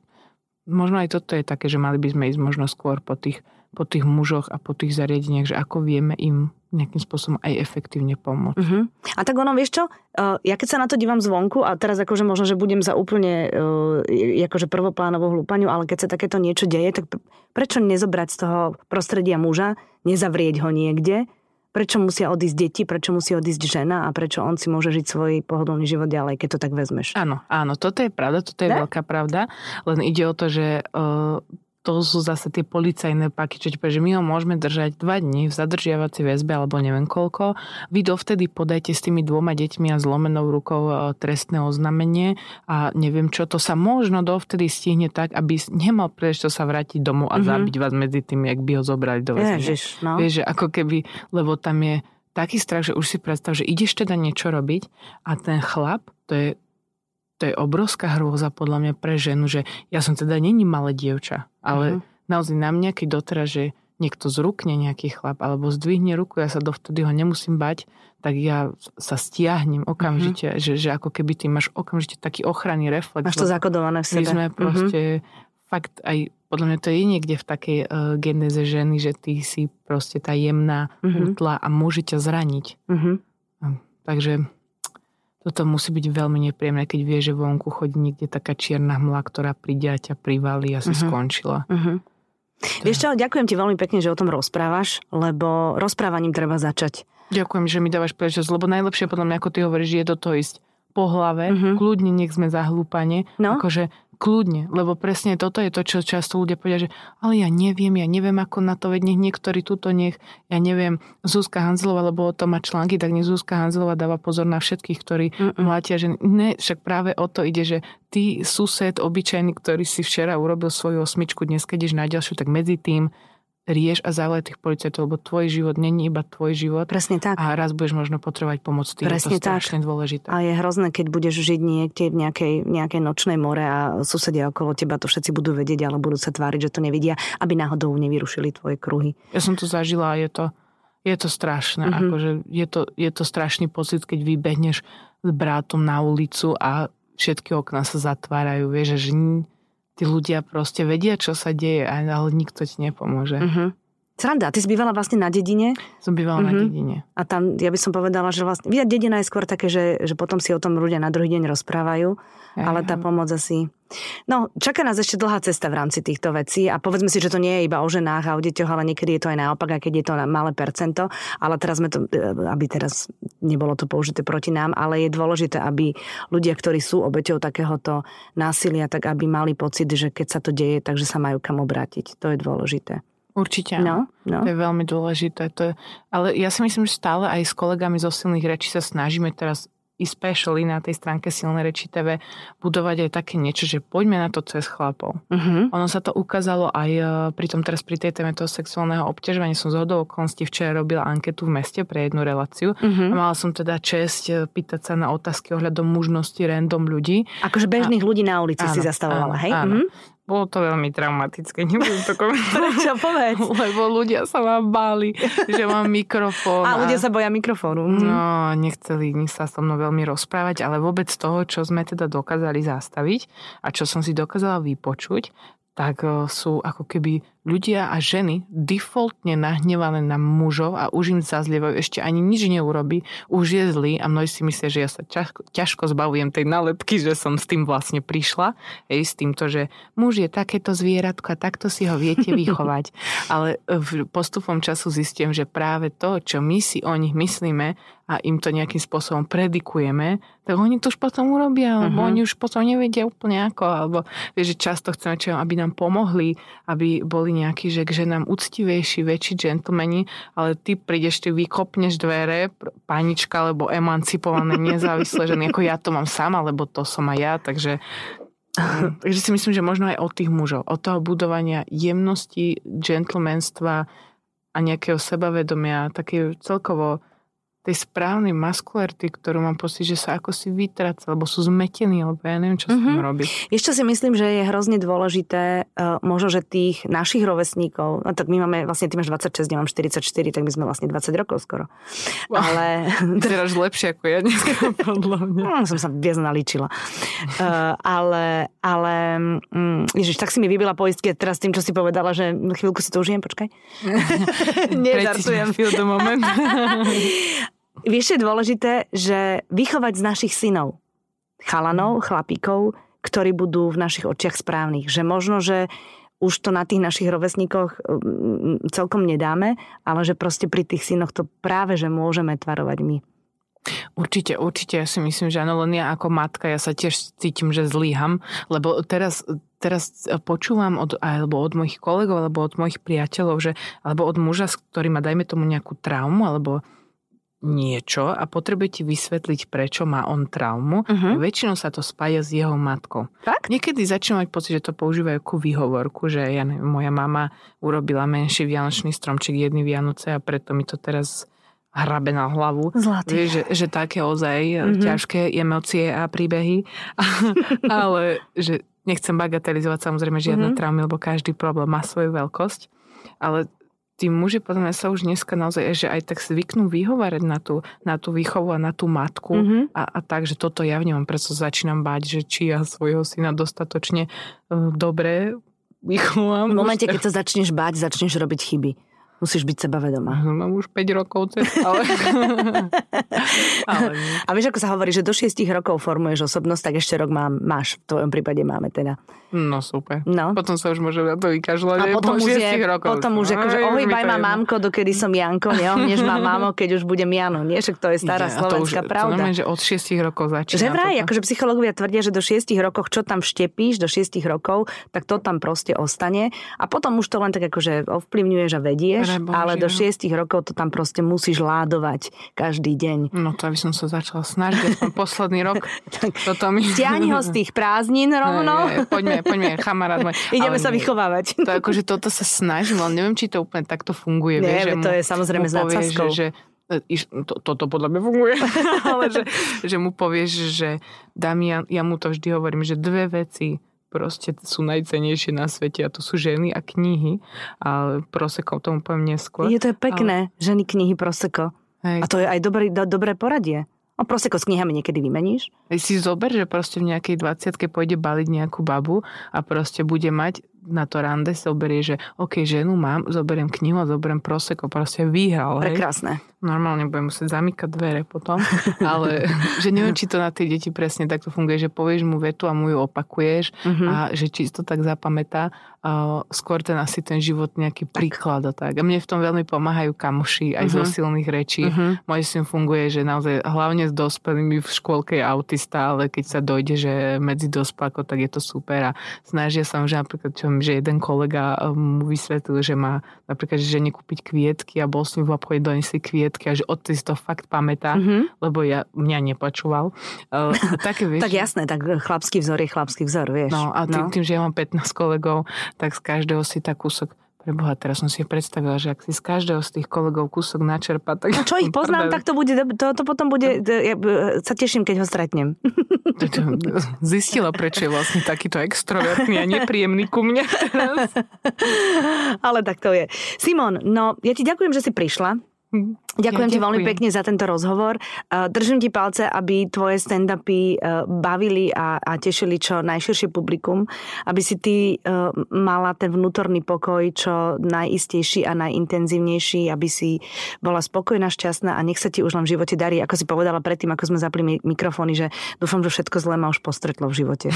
S2: možno aj toto je také, že mali by sme ísť možno skôr po tých, po tých mužoch a po tých zariadeniach, že ako vieme im nejakým spôsobom aj efektívne pomôcť. Uh-huh.
S1: A tak ono, vieš čo, uh, ja keď sa na to dívam zvonku a teraz akože možno, že budem za úplne uh, akože prvoplánovú hlúpaniu, ale keď sa takéto niečo deje, tak prečo nezobrať z toho prostredia muža, nezavrieť ho niekde prečo musia odísť deti, prečo musí odísť žena a prečo on si môže žiť svoj pohodlný život ďalej, keď to tak vezmeš.
S2: Áno, áno, toto je pravda, toto je ne? veľká pravda, len ide o to, že uh, to sú zase tie policajné paky, čo že my ho môžeme držať dva dní v zadržiavacej väzbe alebo neviem koľko. Vy dovtedy podajte s tými dvoma deťmi a zlomenou rukou e, trestné oznámenie a neviem čo, to sa možno dovtedy stihne tak, aby nemal príležitosť sa vrátiť domov a mm-hmm. zabiť vás medzi tým, jak by ho zobrali do väzby. Ježiš, no. Vieš, že ako keby, lebo tam je taký strach, že už si predstav, že ideš teda niečo robiť a ten chlap, to je to je obrovská hrôza podľa mňa pre ženu, že ja som teda není malé dievča, ale uh-huh. naozaj na mňa, keď doteraz, že niekto zrukne nejaký chlap alebo zdvihne ruku, ja sa dovtedy ho nemusím bať, tak ja sa stiahnem okamžite, uh-huh. že, že ako keby ty máš okamžite taký ochranný reflex.
S1: Máš to zakodované v sebe.
S2: My sme mhm. proste uh-huh. fakt aj podľa mňa to je niekde v takej uh, genéze ženy, že ty si proste tá jemná uh-huh. útla a môže ťa zraniť. Uh-huh. Takže toto musí byť veľmi nepríjemné, keď vie, že vonku chodí niekde taká čierna hmla, ktorá príde a ťa privalí a si uh-huh. skončila. Uh-huh.
S1: Vieš čo, ďakujem ti veľmi pekne, že o tom rozprávaš, lebo rozprávaním treba začať.
S2: Ďakujem, že mi dávaš príležitosť, lebo najlepšie podľa mňa, ako ty hovoríš, je do toho ísť po hlave, uh-huh. kľudne nech sme zahlúpane, no? akože Kľudne, lebo presne toto je to, čo často ľudia povedia, že ale ja neviem, ja neviem ako na to, veď nech niektorí tuto nech, ja neviem, Zuzka Hanzelová, lebo o tom má články, tak nech Zuzka Hanzelová dáva pozor na všetkých, ktorí Mm-mm. mlátia, že ne, však práve o to ide, že ty sused obyčajný, ktorý si včera urobil svoju osmičku, dnes keď ideš na ďalšiu, tak medzi tým rieš a zavolaj tých policajtov, lebo tvoj život není iba tvoj život.
S1: Presne tak.
S2: A raz budeš možno potrebovať pomoc. Tým. Presne to tak. dôležité.
S1: A je hrozné, keď budeš žiť niekde v nejakej, nejakej nočnej more a susedia okolo teba to všetci budú vedieť, ale budú sa tváriť, že to nevidia, aby náhodou nevyrušili tvoje kruhy.
S2: Ja som to zažila a je to, je to strašné. Mm-hmm. Akože je, to, je to strašný pocit, keď vybehneš s brátom na ulicu a všetky okná sa zatvárajú. Vieš, že tí ľudia proste vedia, čo sa deje, ale nikto ti nepomôže. Uh-huh.
S1: Sranda, ty si bývala vlastne na dedine?
S2: Som bývala uh-huh. na mhm. dedine.
S1: A tam, ja by som povedala, že vlastne, via, dedina je skôr také, že, že potom si o tom ľudia na druhý deň rozprávajú, Aj, ale tá pomoc asi... No, čaká nás ešte dlhá cesta v rámci týchto vecí a povedzme si, že to nie je iba o ženách a o deťoch, ale niekedy je to aj naopak, a keď je to na malé percento, ale teraz sme to, e, aby teraz nebolo to použité proti nám, ale je dôležité, aby ľudia, ktorí sú obeťou takéhoto násilia, tak aby mali pocit, že keď sa to deje, takže sa majú kam obrátiť. To je dôležité.
S2: Určite. No, no. To je veľmi dôležité. To je, ale ja si myslím, že stále aj s kolegami zo silných rečí sa snažíme teraz especially na tej stránke Silné reči TV budovať aj také niečo, že poďme na to cez chlapov. Uh-huh. Ono sa to ukázalo aj e, pri tom teraz pri tej téme toho sexuálneho obťažovania. Som z hodou okolností včera robila anketu v meste pre jednu reláciu uh-huh. a mala som teda čest e, pýtať sa na otázky ohľadom mužnosti random ľudí.
S1: Akože bežných a... ľudí na ulici áno, si zastavovala, áno, hej?
S2: Áno. Uh-huh. Bolo to veľmi traumatické, nebudem to komentovať.
S1: Čo povedz?
S2: Lebo ľudia sa ma báli, že mám mikrofón.
S1: A, a ľudia sa boja mikrofónu.
S2: Mhm. No, nechceli sa so mnou veľmi rozprávať, ale vôbec toho, čo sme teda dokázali zastaviť a čo som si dokázala vypočuť, tak sú ako keby ľudia a ženy defaultne nahnevané na mužov a už im zazlievajú, ešte ani nič neurobi, už je zlý a mnohí si myslia, že ja sa ťažko, ťažko zbavujem tej nálepky, že som s tým vlastne prišla, hej, s týmto, že muž je takéto zvieratko a takto si ho viete vychovať. Ale v postupom času zistím, že práve to, čo my si o nich myslíme a im to nejakým spôsobom predikujeme, tak oni to už potom urobia, lebo uh-huh. oni už potom nevedia úplne ako, alebo vieš, že často chceme, čo, aby nám pomohli, aby boli nejakí, že, že nám úctivejší, väčší džentlmeni, ale ty prídeš, ty vykopneš dvere, panička, alebo emancipované, nezávislé ženy, ako ja to mám sama, lebo to som aj ja, takže Takže si myslím, že možno aj od tých mužov, od toho budovania jemnosti, gentlemanstva a nejakého sebavedomia, také celkovo tej správnej maskularity, ktorú mám pocit, že sa ako si vytraca, alebo sú zmetení, alebo ja neviem, čo mm-hmm. s tým mhm. robí.
S1: Ešte si myslím, že je hrozne dôležité, uh, možno, že tých našich rovesníkov, no tak my máme, vlastne ty máš 26, ja mám 44, tak my sme vlastne 20 rokov skoro.
S2: Wow. Ale... Teraz lepšie ako ja dneska, podľa mňa.
S1: No, som sa viac nalíčila. Uh, ale, ale um, ježiš, tak si mi vybila poistky teraz tým, čo si povedala, že chvíľku si to užijem, počkaj.
S2: Nežartujem. do moment.
S1: Vieš, je dôležité, že vychovať z našich synov, chalanov, chlapíkov, ktorí budú v našich očiach správnych. Že možno, že už to na tých našich rovesníkoch mm, celkom nedáme, ale že proste pri tých synoch to práve, že môžeme tvarovať my.
S2: Určite, určite. Ja si myslím, že áno, len ja ako matka, ja sa tiež cítim, že zlíham, lebo teraz, teraz počúvam od, alebo od mojich kolegov, alebo od mojich priateľov, že, alebo od muža, s ktorým má, dajme tomu nejakú traumu, alebo niečo a potrebuje ti vysvetliť, prečo má on traumu. Uh-huh. Väčšinou sa to spája s jeho matkou.
S1: Tak?
S2: Niekedy začínajú mať pocit, že to používajú ako výhovorku, že ja neviem, moja mama urobila menší vianočný stromček jedný Vianoce a preto mi to teraz hrabe na hlavu.
S1: Zlatý.
S2: Vieš, že, že také ozaj mm-hmm. ťažké emócie a príbehy. Ale že nechcem bagatelizovať samozrejme žiadne mm-hmm. traumy, lebo každý problém má svoju veľkosť. Ale tí muži podľa mňa sa už dneska naozaj že aj tak zvyknú vyhovárať na tú, na tú výchovu a na tú matku mm-hmm. a, a tak, že toto ja vnímam, preto začínam báť, že či ja svojho syna dostatočne uh, dobre vychovám.
S1: V momente, keď sa začneš báť, začneš robiť chyby. Musíš byť sebavedomá.
S2: Mám už 5 rokov cez, ale...
S1: ale A vieš, ako sa hovorí, že do 6 rokov formuješ osobnosť, tak ešte rok mám, máš. V tvojom prípade máme teda.
S2: No super. No. Potom sa už môže na to vykažľať. A
S1: potom
S2: už,
S1: je,
S2: rokov.
S1: potom už akože ohýbaj ma mamko, dokedy som Janko, neohneš ma mamo, keď už budem Jano. Nie, že to je stará ja, slovenská už, pravda.
S2: To že od 6 rokov začína.
S1: Že vraj, akože psychológovia tvrdia, že do 6 rokov, čo tam štepíš do 6 rokov, tak to tam proste ostane. A potom už to len tak akože ovplyvňuješ a vedieš, Rebože, ale do 6 rokov to tam proste musíš ládovať každý deň.
S2: No to aby som sa začala snažiť, posledný rok. tak, toto mi...
S1: Stiahni ho z tých prázdnin rovno.
S2: Ne, ne, poďme poďme, poďme, kamarát môj.
S1: Ideme ale sa vychovávať.
S2: To akože toto sa snažím, ale neviem, či to úplne takto funguje.
S1: Nie,
S2: vieš,
S1: že to mu, je samozrejme s nadsázkou.
S2: Že, že to, toto podľa mňa funguje, ale že, že mu povieš, že Damian, ja mu to vždy hovorím, že dve veci proste sú najcenejšie na svete a to sú ženy a knihy a proseko tomu poviem neskôr.
S1: Je to je pekné, ale... ženy, knihy, proseko. Hej. A to je aj dobré, do, dobré poradie. No proseko s knihami niekedy vymeníš?
S2: Si zober, že proste v nejakej 20 pôjde baliť nejakú babu a proste bude mať na to rande zoberie, že OK, ženu mám, zoberiem knihu a zoberiem proseko, proste vyhral.
S1: Prekrásne.
S2: Hej. Normálne budem musieť zamykať dvere potom, ale že neviem, či to na tie deti presne takto funguje, že povieš mu vetu a mu ju opakuješ mm-hmm. a že či to tak zapamätá, a skôr ten asi ten život nejaký príklad a tak. A mne v tom veľmi pomáhajú kamoši aj mm-hmm. zo mhm. silných rečí. Mm-hmm. Môj syn funguje, že naozaj hlavne s dospelými v škôlke je autista, ale keď sa dojde, že medzi dospelko, tak je to super a snažia sa, že napríklad čo že jeden kolega um, mu vysvetlil, že má napríklad že žene kúpiť kvietky a bol s ním v obchode donesli kvietky a že od si to fakt pamätá, mm-hmm. lebo ja, mňa nepočúval. Uh,
S1: také, vieš, tak jasné, tak chlapský vzor je chlapský vzor, vieš.
S2: No a tým, no. tým, že ja mám 15 kolegov, tak z každého si tak kúsok Preboha, teraz som si predstavila, že ak si z každého z tých kolegov kúsok načerpa, tak...
S1: No čo ich poznám, tak to bude, to, to potom bude, ja sa teším, keď ho stretnem.
S2: Zistila, prečo je vlastne takýto extrovertný a nepríjemný ku mne
S1: Ale tak to je. Simon, no ja ti ďakujem, že si prišla. Ďakujem ja, ti veľmi pekne za tento rozhovor. Držím ti palce, aby tvoje stand-upy bavili a, a tešili čo najširšie publikum, aby si ty mala ten vnútorný pokoj čo najistejší a najintenzívnejší, aby si bola spokojná, šťastná a nech sa ti už len v živote darí. Ako si povedala predtým, ako sme zapli mikrofóny, že dúfam, že všetko zlé ma už postretlo v živote.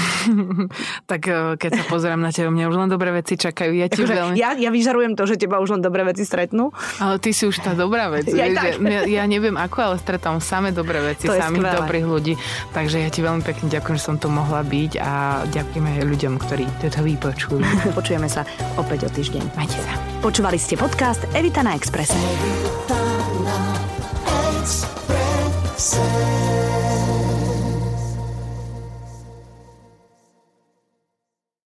S2: tak keď sa pozerám na teba, mňa už len dobré veci čakajú. Ja, ti
S1: veľmi... ja, ja vyžarujem to, že teba už len dobré veci stretnú.
S2: Ale ty si už tá dobrá vec. Ja, vieš, že, ja, ja neviem ako, ale stretám samé dobré veci, samých dobrých ľudí. Takže ja ti veľmi pekne ďakujem, že som tu mohla byť a ďakujem aj ľuďom, ktorí toto vypočujú.
S1: Počujeme sa opäť o týždeň.
S2: Majte sa.
S1: Počúvali ste podcast Evita na Expresse. Evita na Expresse.